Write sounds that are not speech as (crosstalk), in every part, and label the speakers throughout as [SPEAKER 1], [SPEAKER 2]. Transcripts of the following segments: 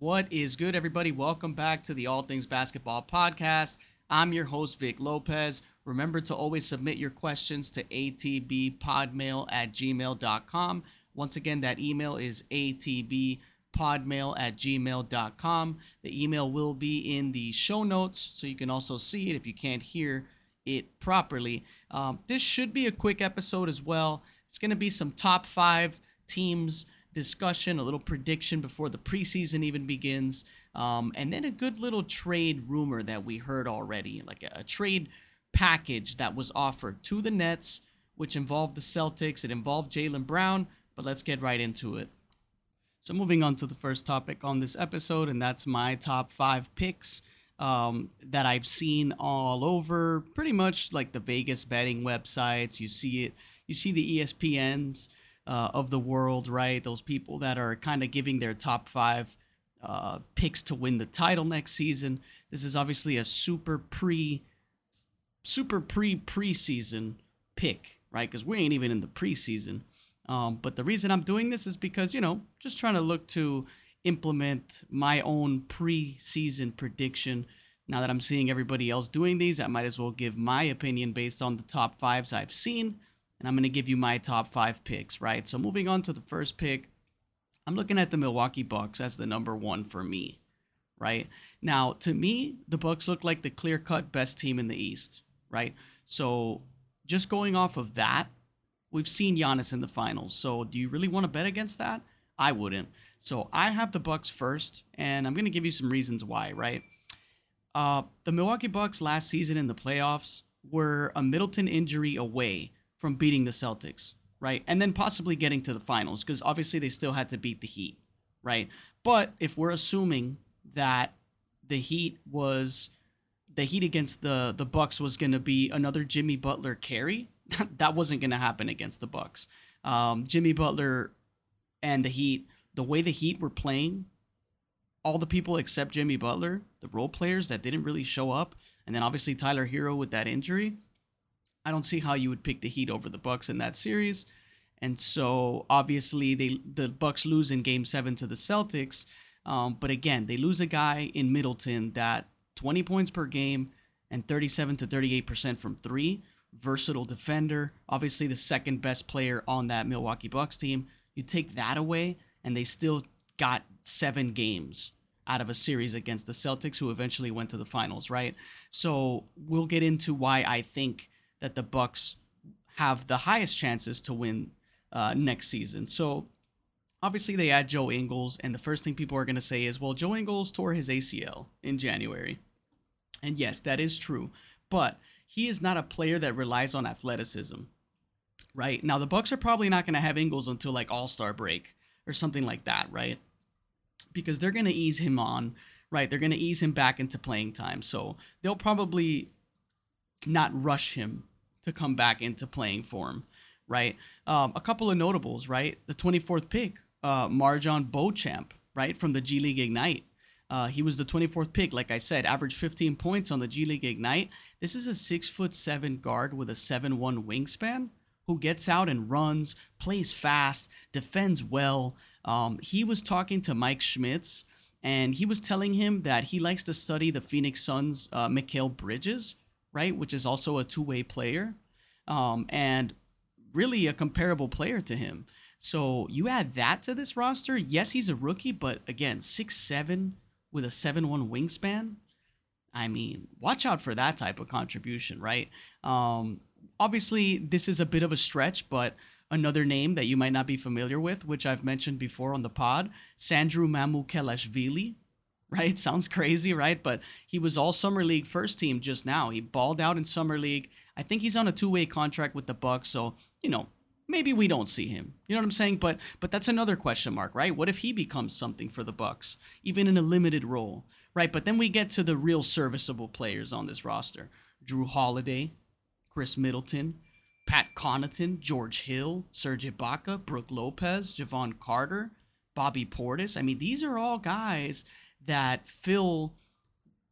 [SPEAKER 1] What is good, everybody? Welcome back to the All Things Basketball Podcast. I'm your host, Vic Lopez. Remember to always submit your questions to atbpodmail at gmail.com. Once again, that email is atbpodmail at gmail.com. The email will be in the show notes, so you can also see it if you can't hear it properly. Um, this should be a quick episode as well. It's going to be some top five teams discussion, a little prediction before the preseason even begins, um, and then a good little trade rumor that we heard already, like a, a trade package that was offered to the Nets, which involved the Celtics. It involved Jaylen Brown, but let's get right into it. So, moving on to the first topic on this episode, and that's my top five picks um, that I've seen all over pretty much like the Vegas betting websites. You see it, you see the ESPNs uh, of the world, right? Those people that are kind of giving their top five uh, picks to win the title next season. This is obviously a super pre, super pre preseason pick, right? Because we ain't even in the preseason. Um, but the reason I'm doing this is because you know, just trying to look to implement my own preseason prediction. Now that I'm seeing everybody else doing these, I might as well give my opinion based on the top fives I've seen and I'm going to give you my top five picks, right? So moving on to the first pick, I'm looking at the Milwaukee Bucks as the number one for me, right? Now, to me, the Bucks look like the clear-cut best team in the East, right? So just going off of that, we've seen Giannis in the finals. So do you really want to bet against that? I wouldn't. So I have the Bucks first, and I'm going to give you some reasons why, right? Uh, the Milwaukee Bucks last season in the playoffs were a Middleton injury away from beating the Celtics, right? And then possibly getting to the finals because obviously they still had to beat the Heat, right? But if we're assuming that the Heat was the Heat against the the Bucks was going to be another Jimmy Butler carry, (laughs) that wasn't going to happen against the Bucks. Um, Jimmy Butler and the Heat, the way the Heat were playing, all the people except Jimmy Butler, the role players that didn't really show up, and then obviously Tyler Herro with that injury, I don't see how you would pick the Heat over the Bucks in that series. And so obviously they the Bucks lose in Game Seven to the Celtics. Um, but again, they lose a guy in Middleton that 20 points per game and 37 to 38 percent from three. Versatile defender, obviously the second best player on that Milwaukee Bucks team. You take that away, and they still got seven games out of a series against the Celtics, who eventually went to the finals, right? So we'll get into why I think that the Bucks have the highest chances to win uh, next season. So obviously they add Joe Ingles, and the first thing people are going to say is, well, Joe Ingles tore his ACL in January. And yes, that is true, but he is not a player that relies on athleticism. Right? Now the Bucks are probably not going to have Ingles until like All-Star break or something like that, right? Because they're going to ease him on, right? They're going to ease him back into playing time. So they'll probably not rush him to come back into playing form, right? Um, a couple of notables, right? The 24th pick, uh, MarJon Beauchamp, right, from the G League Ignite. Uh, he was the 24th pick, like I said, averaged 15 points on the G League Ignite. This is a six foot seven guard with a seven one wingspan who gets out and runs, plays fast, defends well. Um, he was talking to Mike Schmitz, and he was telling him that he likes to study the Phoenix Suns' uh, Mikal Bridges, right, which is also a two way player, um, and really a comparable player to him. So you add that to this roster. Yes, he's a rookie, but again, six seven with a seven one wingspan. I mean, watch out for that type of contribution, right? Um, obviously, this is a bit of a stretch, but another name that you might not be familiar with, which I've mentioned before on the pod, Sandro Mamukelashvili, right? (laughs) Sounds crazy, right? But he was all summer league first team just now. He balled out in summer league. I think he's on a two-way contract with the Bucks, so you know maybe we don't see him. You know what I'm saying? But but that's another question mark, right? What if he becomes something for the Bucks, even in a limited role, right? But then we get to the real serviceable players on this roster: Jrue Holiday, Khris Middleton. Pat Connaughton, George Hill, Serge Ibaka, Brook Lopez, Jevon Carter, Bobby Portis. I mean, these are all guys that fill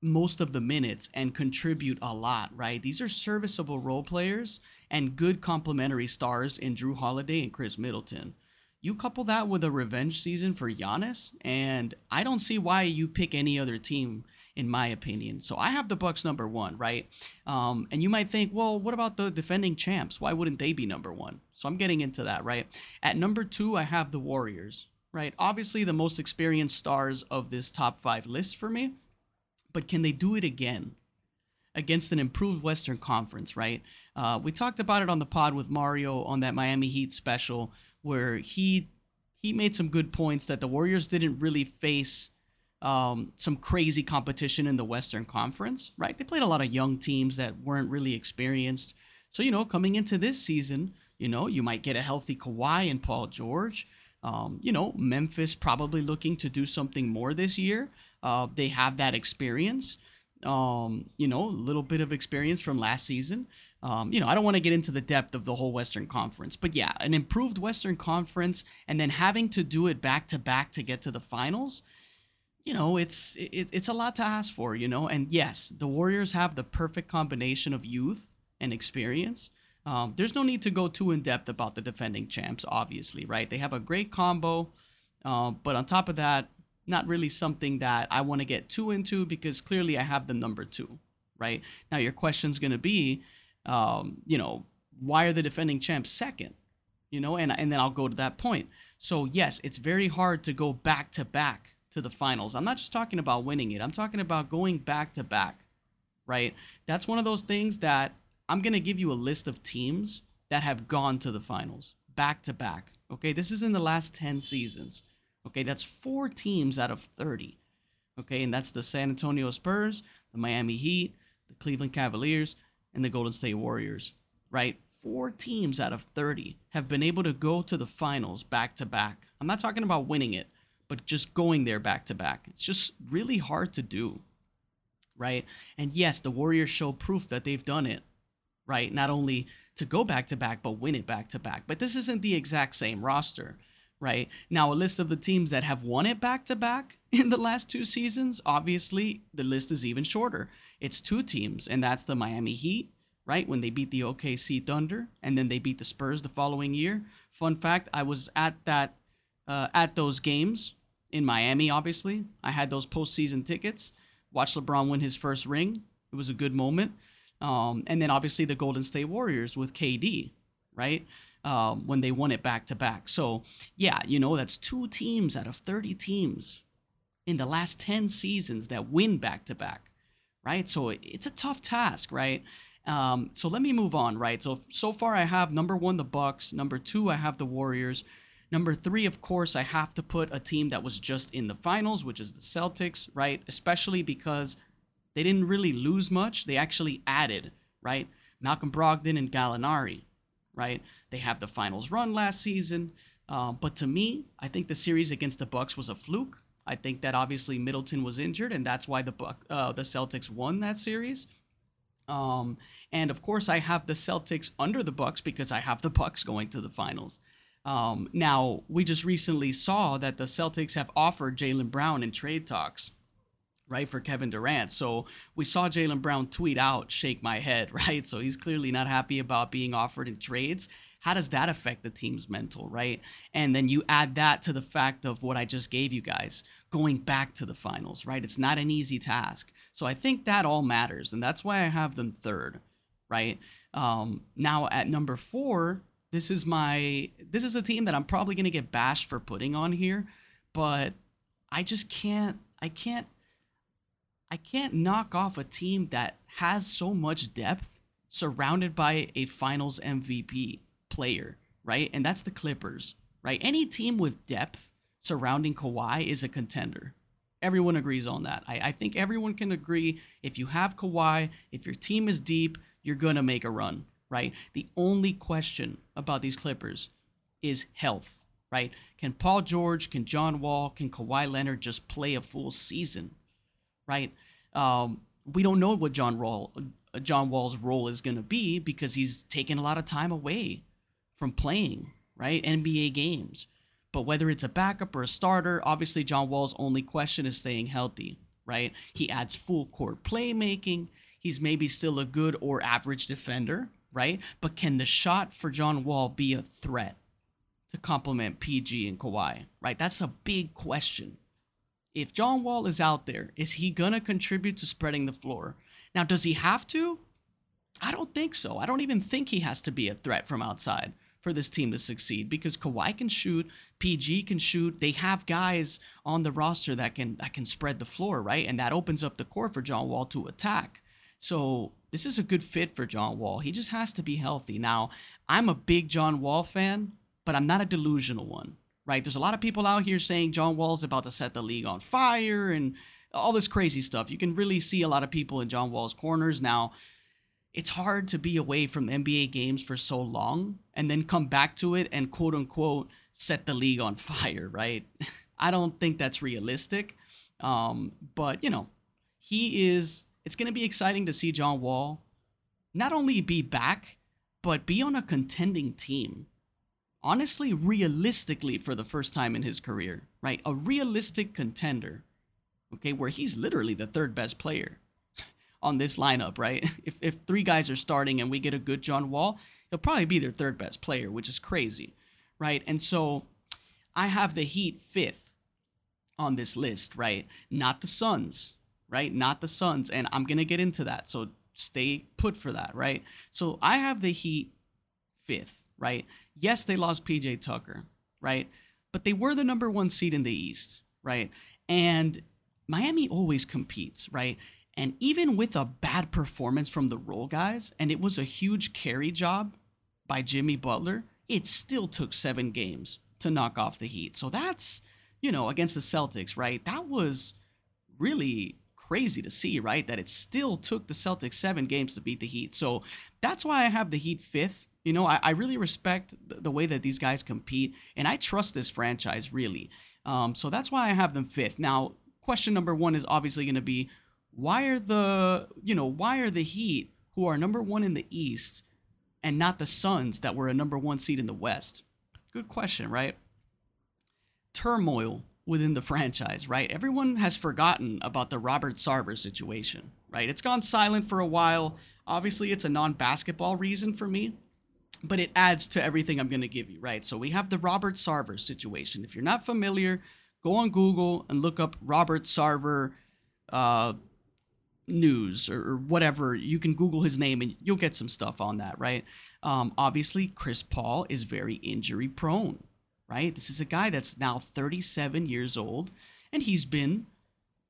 [SPEAKER 1] most of the minutes and contribute a lot, right? These are serviceable role players and good complementary stars in Jrue Holiday and Khris Middleton. You couple that with a revenge season for Giannis, and I don't see why you pick any other team, in my opinion. So I have the Bucks number one, right? Um, and you might think, well, what about the defending champs? Why wouldn't they be number one? So I'm getting into that, right? At number two, I have the Warriors, right? Obviously, the most experienced stars of this top five list for me, but can they do it again? against an improved Western Conference, right? Uh, we talked about it on the pod with Mario on that Miami Heat special where he he made some good points that the Warriors didn't really face um, some crazy competition in the Western Conference, right? They played a lot of young teams that weren't really experienced. So, you know, coming into this season, you know, you might get a healthy Kawhi and Paul George. Um, you know, Memphis probably looking to do something more this year. Uh, they have that experience um, you know, a little bit of experience from last season. Um, you know, I don't want to get into the depth of the whole Western Conference, but yeah, an improved Western Conference and then having to do it back to back to get to the finals, you know, it's it, it's a lot to ask for, you know. And yes, the Warriors have the perfect combination of youth and experience. Um, there's no need to go too in depth about the defending champs, obviously, right? They have a great combo, uh, but on top of that, not really something that I want to get too into because clearly I have the number two, right? Now, your question's going to be, um, you know, why are the defending champs second? You know, and, and then I'll go to that point. So, yes, it's very hard to go back to back to the finals. I'm not just talking about winning it, I'm talking about going back to back, right? That's one of those things that I'm going to give you a list of teams that have gone to the finals back to back. Okay, this is in the last 10 seasons. Okay, that's four teams out of 30. Okay, and that's the San Antonio Spurs, the Miami Heat, the Cleveland Cavaliers, and the Golden State Warriors. Right? Four teams out of 30 have been able to go to the finals back to back. I'm not talking about winning it, but just going there back to back. It's just really hard to do. Right? And yes, the Warriors show proof that they've done it. Right? Not only to go back to back, but win it back to back. But this isn't the exact same roster right? Now, a list of the teams that have won it back to back (laughs) in the last two seasons, obviously, the list is even shorter. It's two teams, and that's the Miami Heat, right? When they beat the OKC Thunder, and then they beat the Spurs the following year. Fun fact: I was at that uh, at those games in Miami. Obviously, I had those postseason tickets. Watched LeBron win his first ring. It was a good moment. Um, and then obviously the Golden State Warriors with KD, right? um, when they won it back to back. So, yeah, you know, that's two teams out of 30 teams in the last 10 seasons that win back to back, right? So it's a tough task, right? Um, so let me move on, right? So so far I have number one the Bucks, number two I have the Warriors, number three of course I have to put a team that was just in the finals, which is the Celtics, right? Especially because they didn't really lose much; they actually added, right? Malcolm Brogdon and Gallinari, right? They have the finals run last season, uh, but to me, I think the series against the Bucks was a fluke. I think that obviously Middleton was injured, and that's why the Buck, uh, the Celtics won that series. Um, and of course, I have the Celtics under the Bucks because I have the Bucks going to the finals. Um, now, we just recently saw that the Celtics have offered Jaylen Brown in trade talks right, for Kevin Durant. So we saw Jaylen Brown tweet out, shake my head, (laughs) right? So he's clearly not happy about being offered in trades. How does that affect the team's mental, right? And then you add that to the fact of what I just gave you guys, going back to the finals, right? It's not an easy task. So I think that all matters. And that's why I have them third, right? Um, now at number four, this is my this is a team that I'm probably gonna get bashed for putting on here, but I just can't I can't I can't knock off a team that has so much depth surrounded by a finals MVP player, right? And that's the Clippers, right? Any team with depth surrounding Kawhi is a contender. Everyone agrees on that. I, I think everyone can agree if you have Kawhi, if your team is deep, you're going to make a run, right? The only question about these Clippers is health, right? Can Paul George, can John Wall, can Kawhi Leonard just play a full season? Right? Um, we don't know what John Wall, uh, John Wall's role is going to be because he's taken a lot of time away from playing, right? NBA games. But whether it's a backup or a starter, obviously John Wall's only question is staying healthy, right? He adds full court playmaking. He's maybe still a good or average defender, right? But can the shot for John Wall be a threat? to complement PG and Kawhi, right? That's a big question. If John Wall is out there, is he going to contribute to spreading the floor? Now, does he have to? I don't think so. I don't even think he has to be a threat from outside for this team to succeed because Kawhi can shoot, PG can shoot. They have guys on the roster that can that can spread the floor, right? And that opens up the court for John Wall to attack. So this is a good fit for John Wall. He just has to be healthy. Now, I'm a big John Wall fan, but I'm not a delusional one, right? There's a lot of people out here saying John Wall's about to set the league on fire and all this crazy stuff. You can really see a lot of people in John Wall's corners now it's hard to be away from NBA games for so long and then come back to it and quote unquote set the league on (laughs) fire, right? (laughs) I don't think that's realistic. Um, but, you know, he is, it's going to be exciting to see John Wall not only be back, but be on a contending team. Honestly, realistically, for the first time in his career, right? A realistic contender, okay, where he's literally the third best player (laughs) on this lineup, right? (laughs) If, if three guys are starting and we get a good John Wall, he'll probably be their third best player, which is crazy, right? And so I have the Heat fifth on this list, right? Not the Suns, right? Not the Suns. And I'm going to get into that. So stay put for that, right? So I have the Heat fifth, right? Yes, they lost PJ Tucker, right? But they were the number one seed in the East, right? And Miami always competes, right? And even with a bad performance from the role guys, and it was a huge carry job by Jimmy Butler, it still took seven games to knock off the Heat. So that's, you know, against the Celtics, right? That was really crazy to see, right? That it still took the Celtics seven games to beat the Heat. So that's why I have the Heat fifth. You know, I, I really respect the, the, way that these guys compete, and I trust this franchise really. Um, so that's why I have them fifth. Now, question number one is obviously going to be why are the you know why are the Heat who are number one in the East and not the Suns that were a number one seed in the West? Good question, right? Turmoil within the franchise, right? Everyone has forgotten about the Robert Sarver situation, right? It's gone silent for a while. Obviously, it's a non basketball reason for me, but it adds to everything I'm going to give you, right? So we have the Robert Sarver situation. If you're not familiar, go on Google and look up Robert Sarver uh, news or, or, whatever. You can Google his name and you'll get some stuff on that, right? Um, obviously, Chris Paul is very injury prone, right? This is a guy that's now 37 years old and he's been,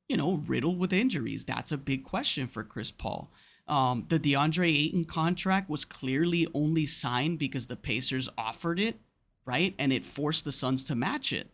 [SPEAKER 1] you know, riddled with injuries. That's a big question for Chris Paul. Um, the DeAndre Ayton contract was clearly only signed because the Pacers offered it, right? And it forced the Suns to match it,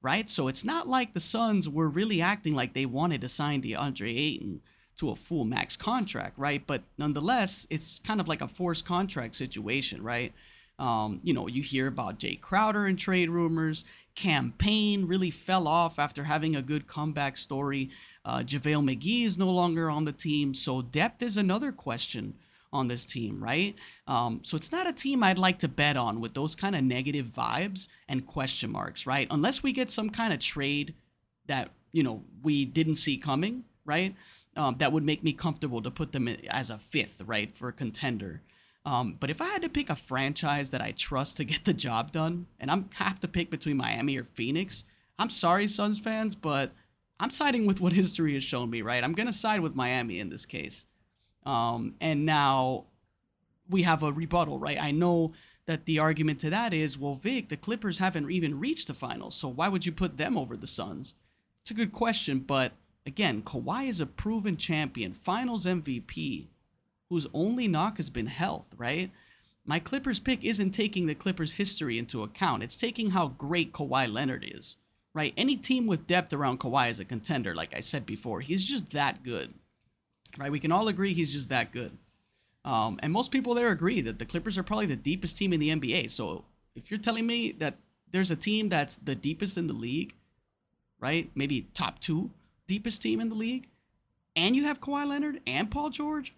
[SPEAKER 1] right? So it's not like the Suns were really acting like they wanted to sign DeAndre Ayton to a full max contract, right? But nonetheless, it's kind of like a forced contract situation, right? Um, you know, you hear about Jae Crowder and trade rumors. Cam Payne really fell off after having a good comeback story. Uh, JaVale McGee is no longer on the team. So depth is another question on this team, right? Um, so it's not a team I'd like to bet on with those kind of negative vibes and question marks, right? Unless we get some kind of trade that, you know, we didn't see coming, right? um, that would make me comfortable to put them as a fifth, right, for a contender. Um, but if I had to pick a franchise that I trust to get the job done, and I'm have to pick between Miami or Phoenix, I'm sorry, Suns fans, but I'm siding with what (laughs) history has shown me, right? I'm gonna side with Miami in this case. Um, and now we have a rebuttal, right? I know that the argument to that is, well, Vic, the Clippers haven't even reached the finals, so why would you put them over the Suns? It's a good question, but Again, Kawhi is a proven champion, finals MVP, whose only knock has been health, right? My Clippers pick isn't taking the Clippers' history into account. It's taking how great Kawhi Leonard is, right? Any team with depth around Kawhi is a contender, like I said before. He's just that good, right? We can all agree he's just that good. Um, and most people there agree that the Clippers are probably the deepest team in the NBA. So if you're telling me that there's a team that's the deepest in the league, right? Maybe top two, deepest team in the league, and you have Kawhi Leonard and Paul George,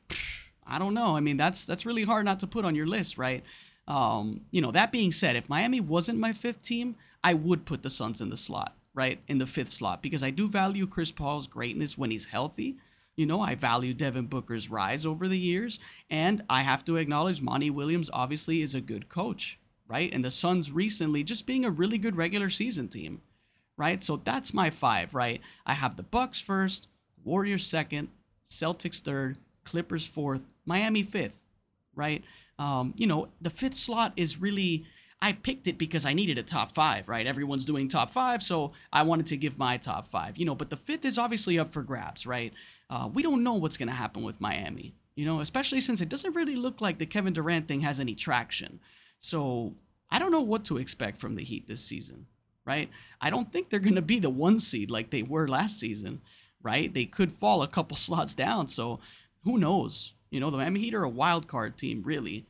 [SPEAKER 1] I don't know. I mean, that's that's really hard not to put on your list, right? Um, you know, that being said, if Miami wasn't my fifth team, I would put the Suns in the slot, right? In the fifth slot, because I do value Chris Paul's greatness when he's healthy. You know, I value Devin Booker's rise over the years, and I have to acknowledge Monty Williams obviously is a good coach, right? And the Suns recently just being a really good regular season team, right? So that's my five, right? I have the Bucks first, Warriors second, Celtics third, Clippers fourth, Miami fifth, right? Um, you know, the fifth slot is really I picked it because I needed a top five, right? Everyone's doing top five, so I wanted to give my top five, you know. But the fifth is obviously up for grabs, right? Uh, we don't know what's going to happen with Miami, you know, especially since it doesn't really look like the Kevin Durant thing has any traction. So I don't know what to expect from the Heat this season, right? I don't think they're going to be the one seed like they were last season, right? They could fall a couple (laughs) slots down, so who knows? You know, the Miami Heat are a wild card team, really.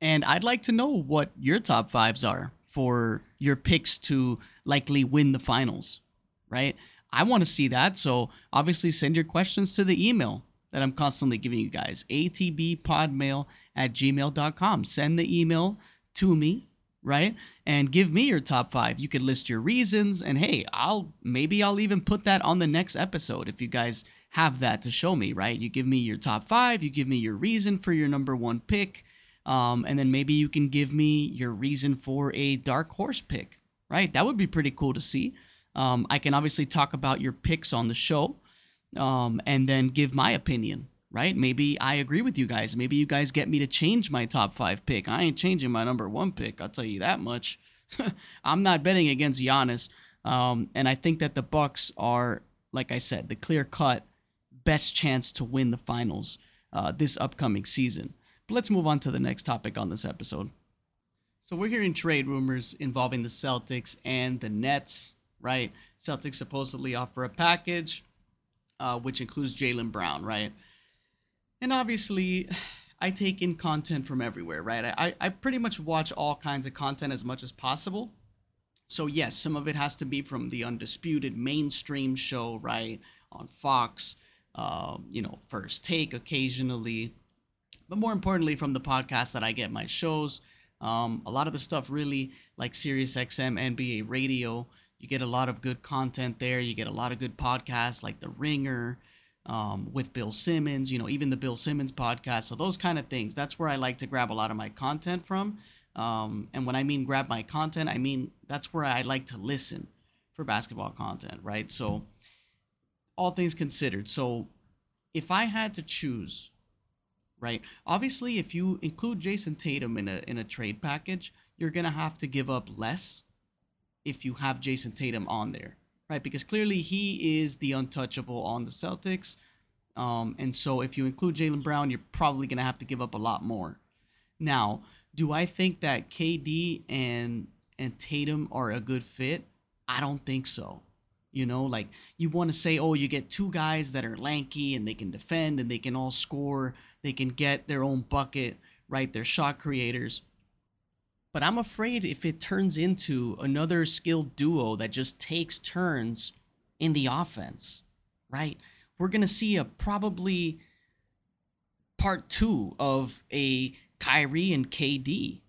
[SPEAKER 1] And I'd like to know what your top fives are for your picks to likely win the finals, right? I want to see that. So obviously send your questions to the email that I'm constantly giving you guys atbpodmail at gmail.com. Send the email to me, right? And give me your top five. You could list your reasons, and hey, I'll maybe I'll even put that on the next episode if you guys have that to show me, right? You give me your top five, you give me your reason for your number one pick um, and then maybe you can give me your reason for a dark horse pick, right? That would be pretty cool to see. Um, I can obviously talk about your picks on the show um, and then give my opinion, right? Maybe I agree with you guys. Maybe you guys get me to change my top five pick. I ain't changing my number one pick, I'll tell you that much. (laughs) I'm not betting against Giannis. Um, and I think that the Bucks are, like I said, the clear cut best chance to win the finals uh, this upcoming season. But let's move on to the next topic on this episode. So we're hearing trade rumors involving the Celtics and the Nets, right? Celtics supposedly offer a package, uh, which includes Jaylen Brown, right? And obviously, (sighs) I take in content from everywhere, right? I, I pretty much watch all kinds of content as much as possible. So, yes, some of it has to be from the undisputed mainstream show, right? On Fox, uh, you know, First Take occasionally, but more importantly, from the podcast that I get my shows. Um, a lot of the stuff really like SiriusXM, NBA Radio. You get a lot of good content there. You get a lot of good podcasts like The Ringer um, with Bill Simmons, you know, even the Bill Simmons podcast. So those kind of things. That's where I like to grab a lot of my content from. Um, and when I mean grab my content, I mean that's where I like to listen for basketball content, right? So all things considered. So if I had to choose right? Obviously, if you include Jayson Tatum in a in a trade package, you're gonna have to give up less if you have Jayson Tatum on there, right? Because clearly he is the untouchable on the Celtics. Um, and so if you include Jaylen Brown, you're probably gonna have to give up a lot more. Now, do I think that KD and and Tatum are a good fit? I don't think so. You know, like you want to say, oh, you get two guys that are lanky and they can defend and they can all score they can get their own bucket, right? They're shot creators. But I'm afraid if it turns into another skilled duo that just takes turns in the offense, right? We're going to see a probably part two of a Kyrie and KD,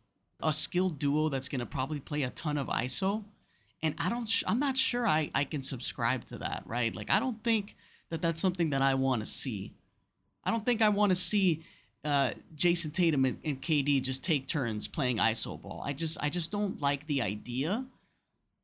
[SPEAKER 1] a skilled duo that's going to probably play a ton of ISO. And I don't, I'm not sure I, I can subscribe to that, right? Like, I don't think that that's something that I want to see. I don't think I want to see uh, Jayson Tatum and, and, KD just take turns playing iso ball. I just I just don't like the idea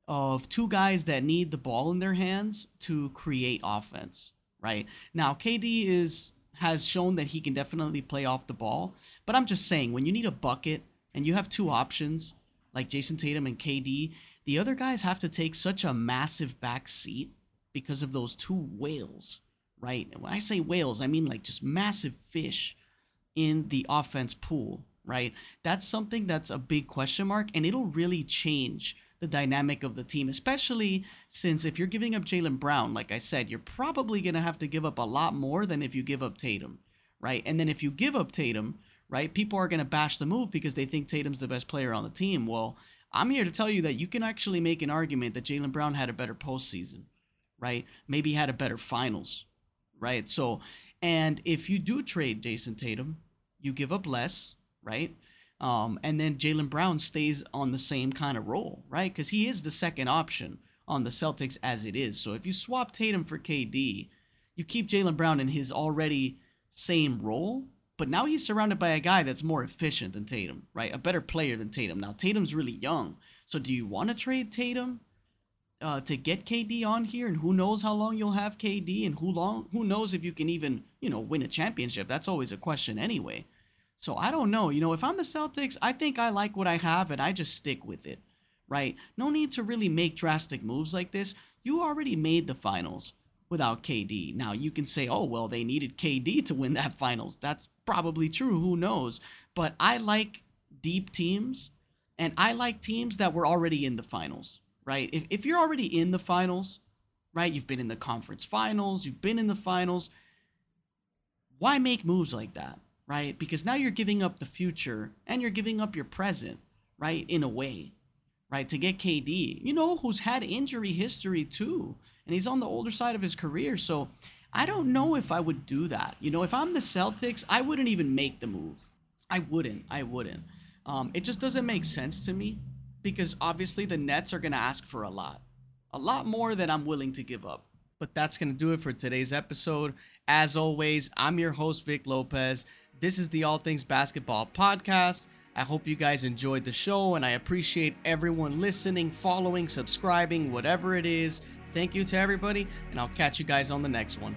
[SPEAKER 1] of two guys that need the ball in their hands to create offense. Right now, KD is has shown that he can definitely play off the ball, but I'm just saying when you need a bucket and you have two options like Jayson Tatum and KD, the other guys have to take such a massive back seat because of those two whales right? And when I say whales, I mean like just massive fish in the offense pool, right? That's something that's a big question mark, and it'll really change the dynamic of the team, especially since if you're giving up Jaylen Brown, like I said, you're probably going to have to give up a lot more than if you give up Tatum, right? And then if you give up Tatum, right, people are going to bash the move because they think Tatum's the best player on the team. Well, I'm here to tell you that you can actually make an argument that Jaylen Brown had a better postseason, right? Maybe had a better finals, right? So, and if you do trade Jayson Tatum, you give up less, right? Um, and then Jaylen Brown stays on the same kind of role, right? Because he is the second option on the Celtics as it is. So if you swap Tatum for KD, you keep Jaylen Brown in his already same role, But now he's surrounded by a guy that's more efficient than Tatum, right? A better player than Tatum. Now Tatum's really young, so do you want to trade Tatum uh, to get KD on here? And who knows how long you'll have KD, and who long who knows if you can even you know win a championship? That's always a question anyway. So I don't know. You know, if I'm the Celtics, I think I like what I have, and I just stick with it, right? No need to really make drastic moves like this. You already made the finals without KD. Now you can say, oh, well, they needed KD to win that finals. That's probably true. Who knows? But I like deep teams and I like teams that were already in the finals, right? If, if you're already in the finals, right, you've been in the conference finals, you've been in the finals, why make moves like that, right? Because now you're giving up the future and you're giving up your present, right, in a way, right, to get KD, you know, who's had injury history too and he's on the older side of his career. So I don't know if I would do that. You know, if I'm the Celtics, I wouldn't even make the move. I wouldn't. I wouldn't. Um, it just doesn't make sense to me because obviously the Nets are going to ask for a lot, a lot more than I'm willing to give up. But that's going to do it for today's episode. As always, I'm your host, Vic Lopez. This is the All Things Basketball Podcast. I hope you guys enjoyed the show and I appreciate everyone listening, following, subscribing, whatever it is. Thank you to everybody, and I'll catch you guys on the next one.